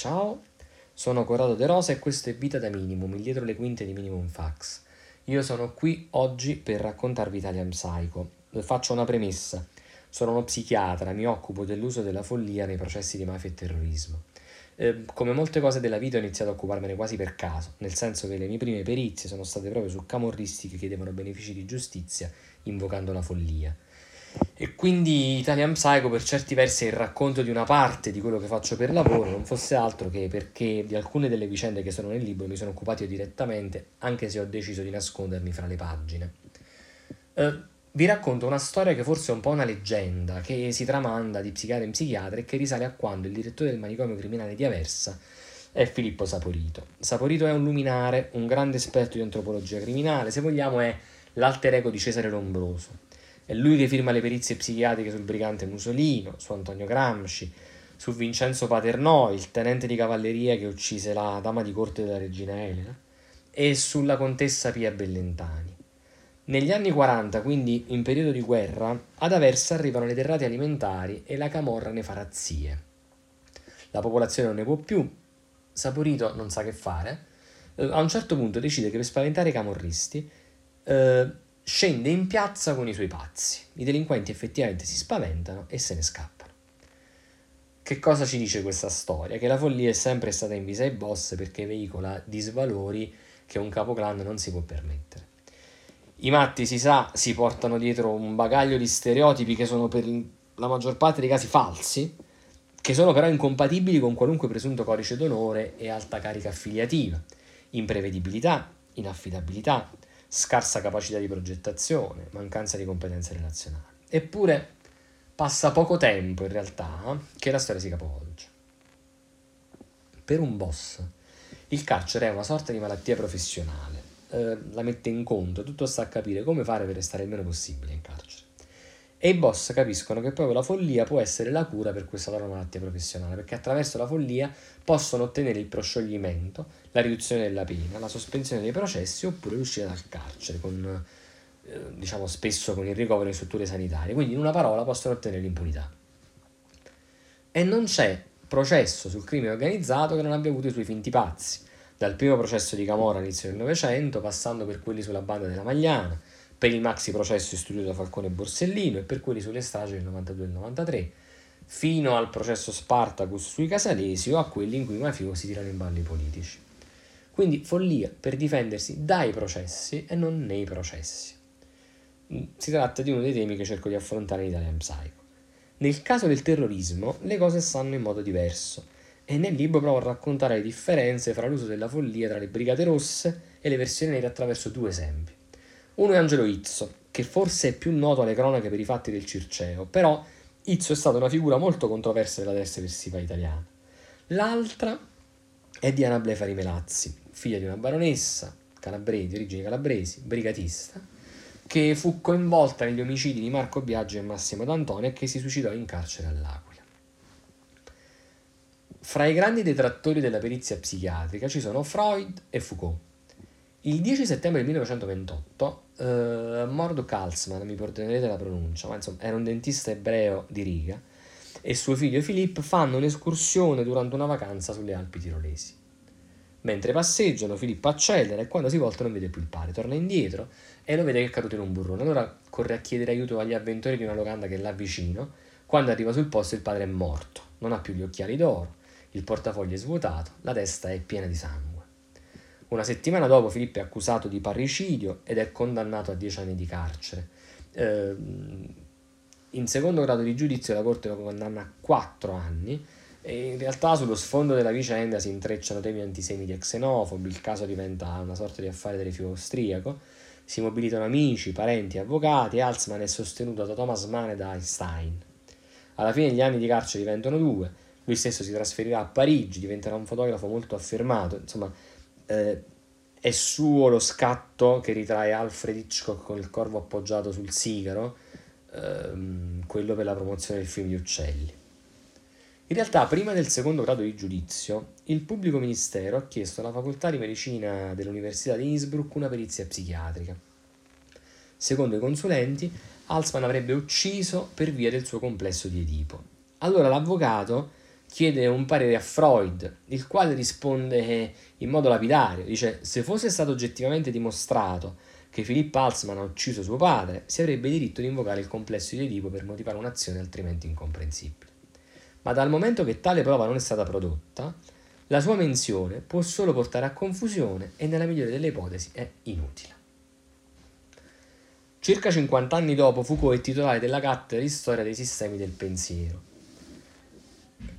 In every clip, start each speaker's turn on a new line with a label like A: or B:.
A: Ciao, sono Corrado De Rosa e questo è Vita da Minimum, il dietro le quinte di Minimum Fax. Io sono qui oggi per raccontarvi Italian Psycho. Faccio una premessa. Sono uno psichiatra, mi occupo dell'uso della follia nei processi di mafia e terrorismo. Eh, come molte cose della vita ho iniziato a occuparmene quasi per caso, nel senso che le mie prime perizie sono state proprio su camorristi che chiedevano benefici di giustizia invocando la follia. E quindi Italian Psycho per certi versi è il racconto di una parte di quello che faccio per lavoro, non fosse altro che perché di alcune delle vicende che sono nel libro mi sono occupato io direttamente, anche se ho deciso di nascondermi fra le pagine. Eh, vi racconto una storia che forse è un po' una leggenda, che si tramanda di psichiatra in psichiatra e che risale a quando il direttore del manicomio criminale di Aversa è Filippo Saporito. Saporito è un luminare, un grande esperto di antropologia criminale, se vogliamo è l'alter ego di Cesare Lombroso è lui che firma le perizie psichiatriche sul brigante Musolino, su Antonio Gramsci, su Vincenzo Paternò, il tenente di cavalleria che uccise la dama di corte della regina Elena, e sulla contessa Pia Bellentani. Negli anni 40, quindi in periodo di guerra, ad Aversa arrivano le derrate alimentari e la camorra ne fa razzie. La popolazione non ne può più, Saporito non sa che fare, eh, a un certo punto decide che per spaventare i camorristi eh, scende in piazza con i suoi pazzi. I delinquenti effettivamente si spaventano e se ne scappano. Che cosa ci dice questa storia? Che la follia è sempre stata invisa ai boss perché veicola disvalori che un capoclan non si può permettere. I matti, si sa, si portano dietro un bagaglio di stereotipi che sono per la maggior parte dei casi falsi, che sono però incompatibili con qualunque presunto codice d'onore e alta carica affiliativa. Imprevedibilità, inaffidabilità, scarsa capacità di progettazione, mancanza di competenze relazionali. Eppure passa poco tempo in realtà che la storia si capovolge. Per un boss il carcere è una sorta di malattia professionale, eh, la mette in conto, tutto sta a capire come fare per restare il meno possibile in carcere. E i boss capiscono che proprio la follia può essere la cura per questa loro malattia professionale, perché attraverso la follia possono ottenere il proscioglimento, la riduzione della pena, la sospensione dei processi oppure l'uscita dal carcere, con, eh, diciamo spesso con il ricovero in strutture sanitarie. Quindi in una parola possono ottenere l'impunità. E non c'è processo sul crimine organizzato che non abbia avuto i suoi finti pazzi, dal primo processo di Camorra all'inizio del Novecento, passando per quelli sulla banda della Magliana, per il maxi processo istituito da Falcone e Borsellino e per quelli sulle stragi del 92 e del 93, fino al processo Spartacus sui casalesi o a quelli in cui i mafiosi tirano in ballo i politici. Quindi follia per difendersi dai processi e non nei processi. Si tratta di uno dei temi che cerco di affrontare in Italian Psycho. Nel caso del terrorismo le cose stanno in modo diverso e nel libro provo a raccontare le differenze fra l'uso della follia tra le Brigate Rosse e le versioni nere attraverso due esempi. Uno è Angelo Izzo, che forse è più noto alle cronache per i fatti del Circeo, però Izzo è stata una figura molto controversa della destra eversiva italiana. L'altra è Diana Blefari Melazzi, figlia di una baronessa calabrese, di origini calabresi, brigatista, che fu coinvolta negli omicidi di Marco Biaggi e Massimo D'Antonio e che si suicidò in carcere all'Aquila. Fra i grandi detrattori della perizia psichiatrica ci sono Freud e Foucault. Il 10 settembre 1928 uh, Mordok Halsman, mi perdonerete la pronuncia, ma insomma era un dentista ebreo di riga, e suo figlio Filippo fanno un'escursione durante una vacanza sulle Alpi tirolesi. Mentre passeggiano, Filippo accelera e quando si volta non vede più il padre, torna indietro e lo vede che è caduto in un burrone. Allora corre a chiedere aiuto agli avventori di una locanda che è là vicino. Quando arriva sul posto il padre è morto, non ha più gli occhiali d'oro, il portafoglio è svuotato, la testa è piena di sangue. Una settimana dopo Filippo è accusato di parricidio ed è condannato a dieci anni di carcere. Eh, in secondo grado di giudizio la Corte lo condanna a quattro anni e in realtà sullo sfondo della vicenda si intrecciano temi antisemiti e xenofobi, il caso diventa una sorta di affare del rifugio austriaco, si mobilitano amici, parenti, avvocati e Halsman è sostenuto da Thomas Mann e da Einstein. Alla fine gli anni di carcere diventano due, lui stesso si trasferirà a Parigi, diventerà un fotografo molto affermato, insomma eh, è suo lo scatto che ritrae Alfred Hitchcock con il corvo appoggiato sul sigaro, ehm, quello per la promozione del film Gli uccelli. In realtà, prima del secondo grado di giudizio, il pubblico ministero ha chiesto alla facoltà di medicina dell'Università di Innsbruck una perizia psichiatrica. Secondo i consulenti, Halsman avrebbe ucciso per via del suo complesso di Edipo. Allora l'avvocato chiede un parere a Freud, il quale risponde in modo lapidario, dice se fosse stato oggettivamente dimostrato che Philip Halsman ha ucciso suo padre, si avrebbe diritto di invocare il complesso di Edipo per motivare un'azione altrimenti incomprensibile. Ma dal momento che tale prova non è stata prodotta, la sua menzione può solo portare a confusione e nella migliore delle ipotesi è inutile. Circa 50 anni dopo Foucault è titolare della cattedra di storia dei sistemi del pensiero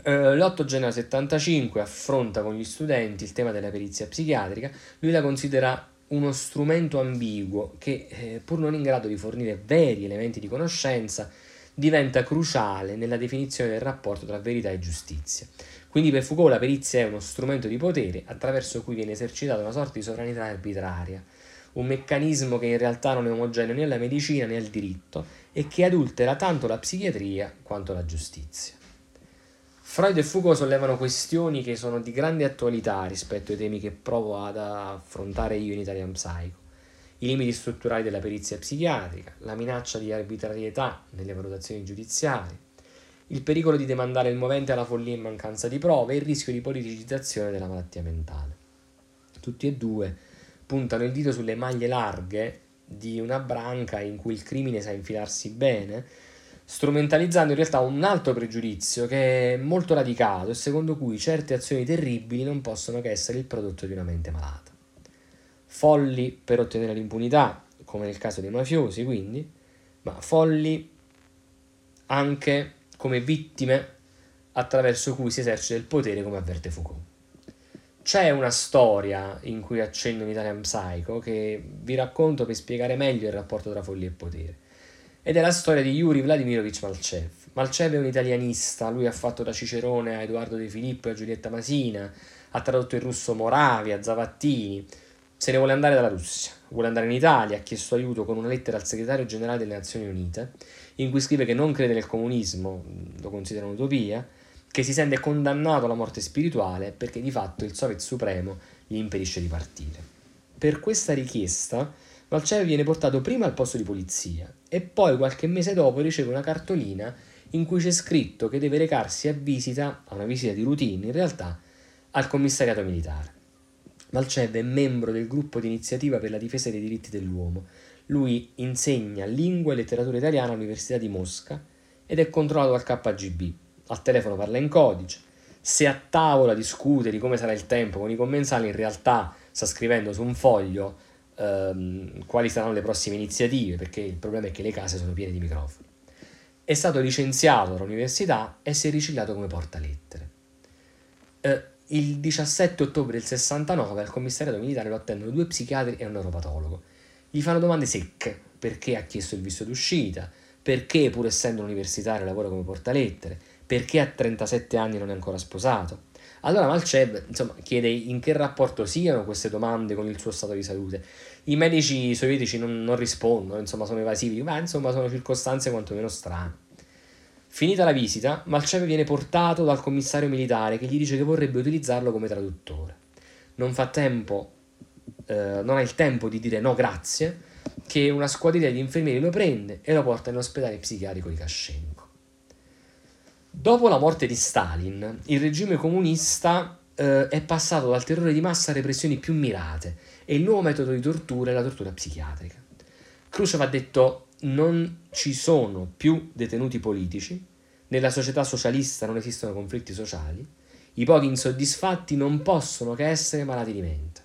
A: eh, l'8 gennaio 75 affronta con gli studenti il tema della perizia psichiatrica, lui la considera uno strumento ambiguo che, eh, pur non in grado di fornire veri elementi di conoscenza, diventa cruciale nella definizione del rapporto tra verità e giustizia. Quindi per Foucault la perizia è uno strumento di potere attraverso cui viene esercitata una sorta di sovranità arbitraria, un meccanismo che in realtà non è omogeneo né alla medicina né al diritto e che adultera tanto la psichiatria quanto la giustizia. Freud e Foucault sollevano questioni che sono di grande attualità rispetto ai temi che provo ad affrontare io in Italian Psycho. I limiti strutturali della perizia psichiatrica, la minaccia di arbitrarietà nelle valutazioni giudiziarie, il pericolo di demandare il movente alla follia in mancanza di prove e il rischio di politicizzazione della malattia mentale. Tutti e due puntano il dito sulle maglie larghe di una branca in cui il crimine sa infilarsi bene, strumentalizzando in realtà un altro pregiudizio che è molto radicato e secondo cui certe azioni terribili non possono che essere il prodotto di una mente malata. Folli per ottenere l'impunità, come nel caso dei mafiosi quindi, ma folli anche come vittime attraverso cui si esercita il potere come avverte Foucault. C'è una storia in cui accenno in Italian Psycho che vi racconto per spiegare meglio il rapporto tra follia e potere ed è la storia di Yuri Vladimirovich Malchev. Malchev è un italianista, lui ha fatto da Cicerone a Edoardo De Filippo e a Giulietta Masina, ha tradotto in russo Moravia, Zavattini, se ne vuole andare dalla Russia, vuole andare in Italia, ha chiesto aiuto con una lettera al segretario generale delle Nazioni Unite, in cui scrive che non crede nel comunismo, lo considera un'utopia, che si sente condannato alla morte spirituale perché di fatto il Soviet Supremo gli impedisce di partire. Per questa richiesta Valceve viene portato prima al posto di polizia e poi qualche mese dopo riceve una cartolina in cui c'è scritto che deve recarsi a visita, a una visita di routine in realtà, al commissariato militare. Valcev è membro del gruppo di iniziativa per la difesa dei diritti dell'uomo. Lui insegna lingua e letteratura italiana all'Università di Mosca ed è controllato dal KGB. Al telefono parla in codice. Se a tavola discute di come sarà il tempo con i commensali, in realtà sta scrivendo su un foglio ehm, quali saranno le prossime iniziative, perché il problema è che le case sono piene di microfoni. È stato licenziato dall'università e si è riciclato come portalettere. Eh, il 17 ottobre del 69 al commissariato militare lo attendono due psichiatri e un neuropatologo. Gli fanno domande secche, perché ha chiesto il visto d'uscita, perché pur essendo un universitario lavora come portalettere, perché a 37 anni non è ancora sposato. Allora Malcev insomma, chiede in che rapporto siano queste domande con il suo stato di salute. I medici sovietici non, non rispondono, insomma sono evasivi, ma insomma sono circostanze quantomeno strane. Finita la visita, Malcev viene portato dal commissario militare che gli dice che vorrebbe utilizzarlo come traduttore. Non fa tempo, eh, non ha il tempo di dire no grazie, che una squadriglia di infermieri lo prende e lo porta nell'ospedale psichiatrico di Kashenko. Dopo la morte di Stalin, il regime comunista eh, è passato dal terrore di massa a repressioni più mirate e il nuovo metodo di tortura è la tortura psichiatrica. Khrushchev ha detto non ci sono più detenuti politici, nella società socialista non esistono conflitti sociali, i pochi insoddisfatti non possono che essere malati di mente.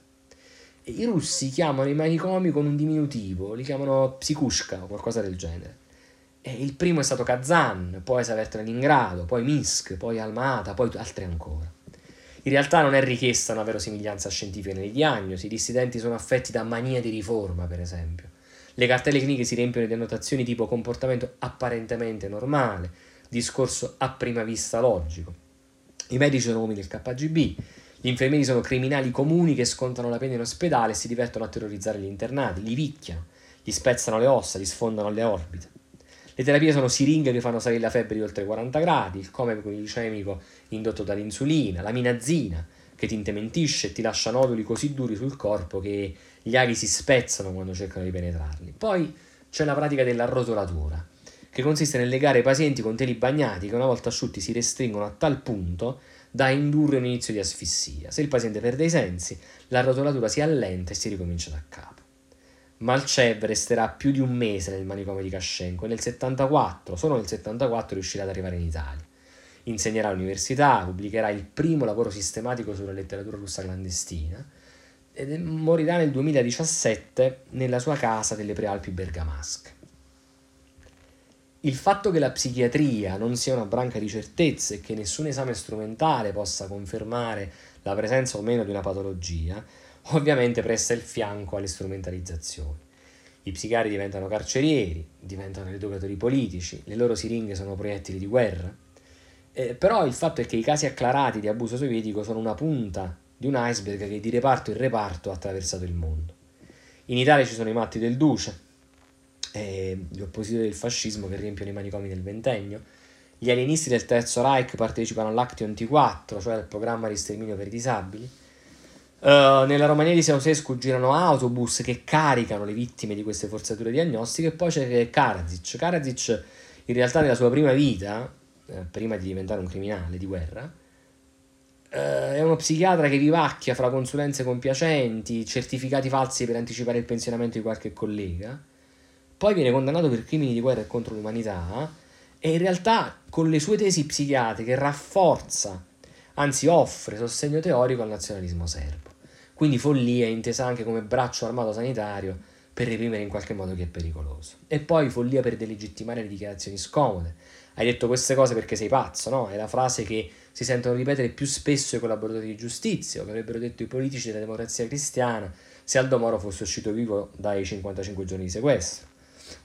A: I russi chiamano i manicomi con un diminutivo, li chiamano psikushka o qualcosa del genere. Il primo è stato Kazan, poi Leningrado, poi Minsk, poi Almata, poi altri ancora. In realtà non è richiesta una verosimiglianza scientifica nelle diagnosi, i dissidenti sono affetti da mania di riforma, per esempio. Le cartelle cliniche si riempiono di annotazioni tipo comportamento apparentemente normale, discorso a prima vista logico. I medici sono uomini del KGB, gli infermieri sono criminali comuni che scontano la pena in ospedale e si divertono a terrorizzare gli internati, li picchiano, gli spezzano le ossa, li sfondano alle orbite. Le terapie sono siringhe che fanno salire la febbre di oltre 40 gradi, il coma glicemico indotto dall'insulina, la minazina che ti intementisce e ti lascia noduli così duri sul corpo che gli aghi si spezzano quando cercano di penetrarli. Poi c'è la pratica della rotolatura, che consiste nel legare i pazienti con teli bagnati che una volta asciutti si restringono a tal punto da indurre un inizio di asfissia. Se il paziente perde i sensi, la rotolatura si allenta e si ricomincia da capo. Malcev resterà più di un mese nel manicomio di Kashenko e nel 74, solo nel 74 riuscirà ad arrivare in Italia. Insegnerà all'università, pubblicherà il primo lavoro sistematico sulla letteratura russa clandestina e morirà nel 2017 nella sua casa delle Prealpi bergamasche. Il fatto che la psichiatria non sia una branca di certezze e che nessun esame strumentale possa confermare la presenza o meno di una patologia ovviamente presta il fianco alle strumentalizzazioni. I psichiatri diventano carcerieri, diventano educatori politici, le loro siringhe sono proiettili di guerra. Eh, però il fatto è che i casi acclarati di abuso sovietico sono una punta di un iceberg che di reparto in reparto ha attraversato il mondo. In Italia ci sono i matti del Duce, eh, gli oppositori del fascismo che riempiono i manicomi del ventennio, gli alienisti del Terzo Reich partecipano all'Action T4, cioè al programma di sterminio per i disabili, Uh, nella Romania di Ceausescu girano autobus che caricano le vittime di queste forzature diagnostiche e poi c'è Karadzic. Karadzic in realtà nella sua prima vita, eh, prima di diventare un criminale di guerra, eh, è uno psichiatra che vivacchia fra consulenze compiacenti, certificati falsi per anticipare il pensionamento di qualche collega, poi viene condannato per crimini di guerra e contro l'umanità e in realtà con le sue tesi psichiatriche rafforza, anzi offre sostegno teorico al nazionalismo serbo. Quindi follia intesa anche come braccio armato sanitario per reprimere in qualche modo chi è pericoloso. E poi follia per delegittimare le dichiarazioni scomode. Hai detto queste cose perché sei pazzo, no? È la frase che si sentono ripetere più spesso i collaboratori di giustizia, o che avrebbero detto i politici della democrazia cristiana se Aldo Moro fosse uscito vivo dai 55 giorni di sequestro.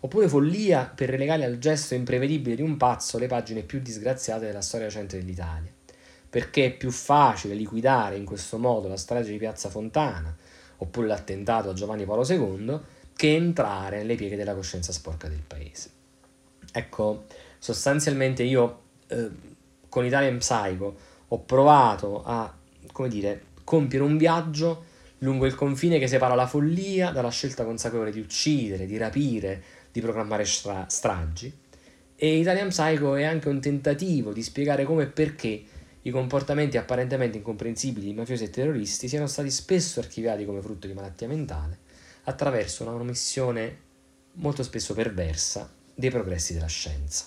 A: Oppure follia per relegare al gesto imprevedibile di un pazzo le pagine più disgraziate della storia recente dell'Italia perché è più facile liquidare in questo modo la strage di Piazza Fontana oppure l'attentato a Giovanni Paolo II che entrare nelle pieghe della coscienza sporca del paese. Ecco, sostanzialmente io eh, con Italian Psycho ho provato a, come dire, compiere un viaggio lungo il confine che separa la follia dalla scelta consapevole di uccidere, di rapire, di programmare stra- stragi. E Italian Psycho è anche un tentativo di spiegare come e perché i comportamenti apparentemente incomprensibili di mafiosi e terroristi siano stati spesso archiviati come frutto di malattia mentale attraverso una omissione molto spesso perversa dei progressi della scienza.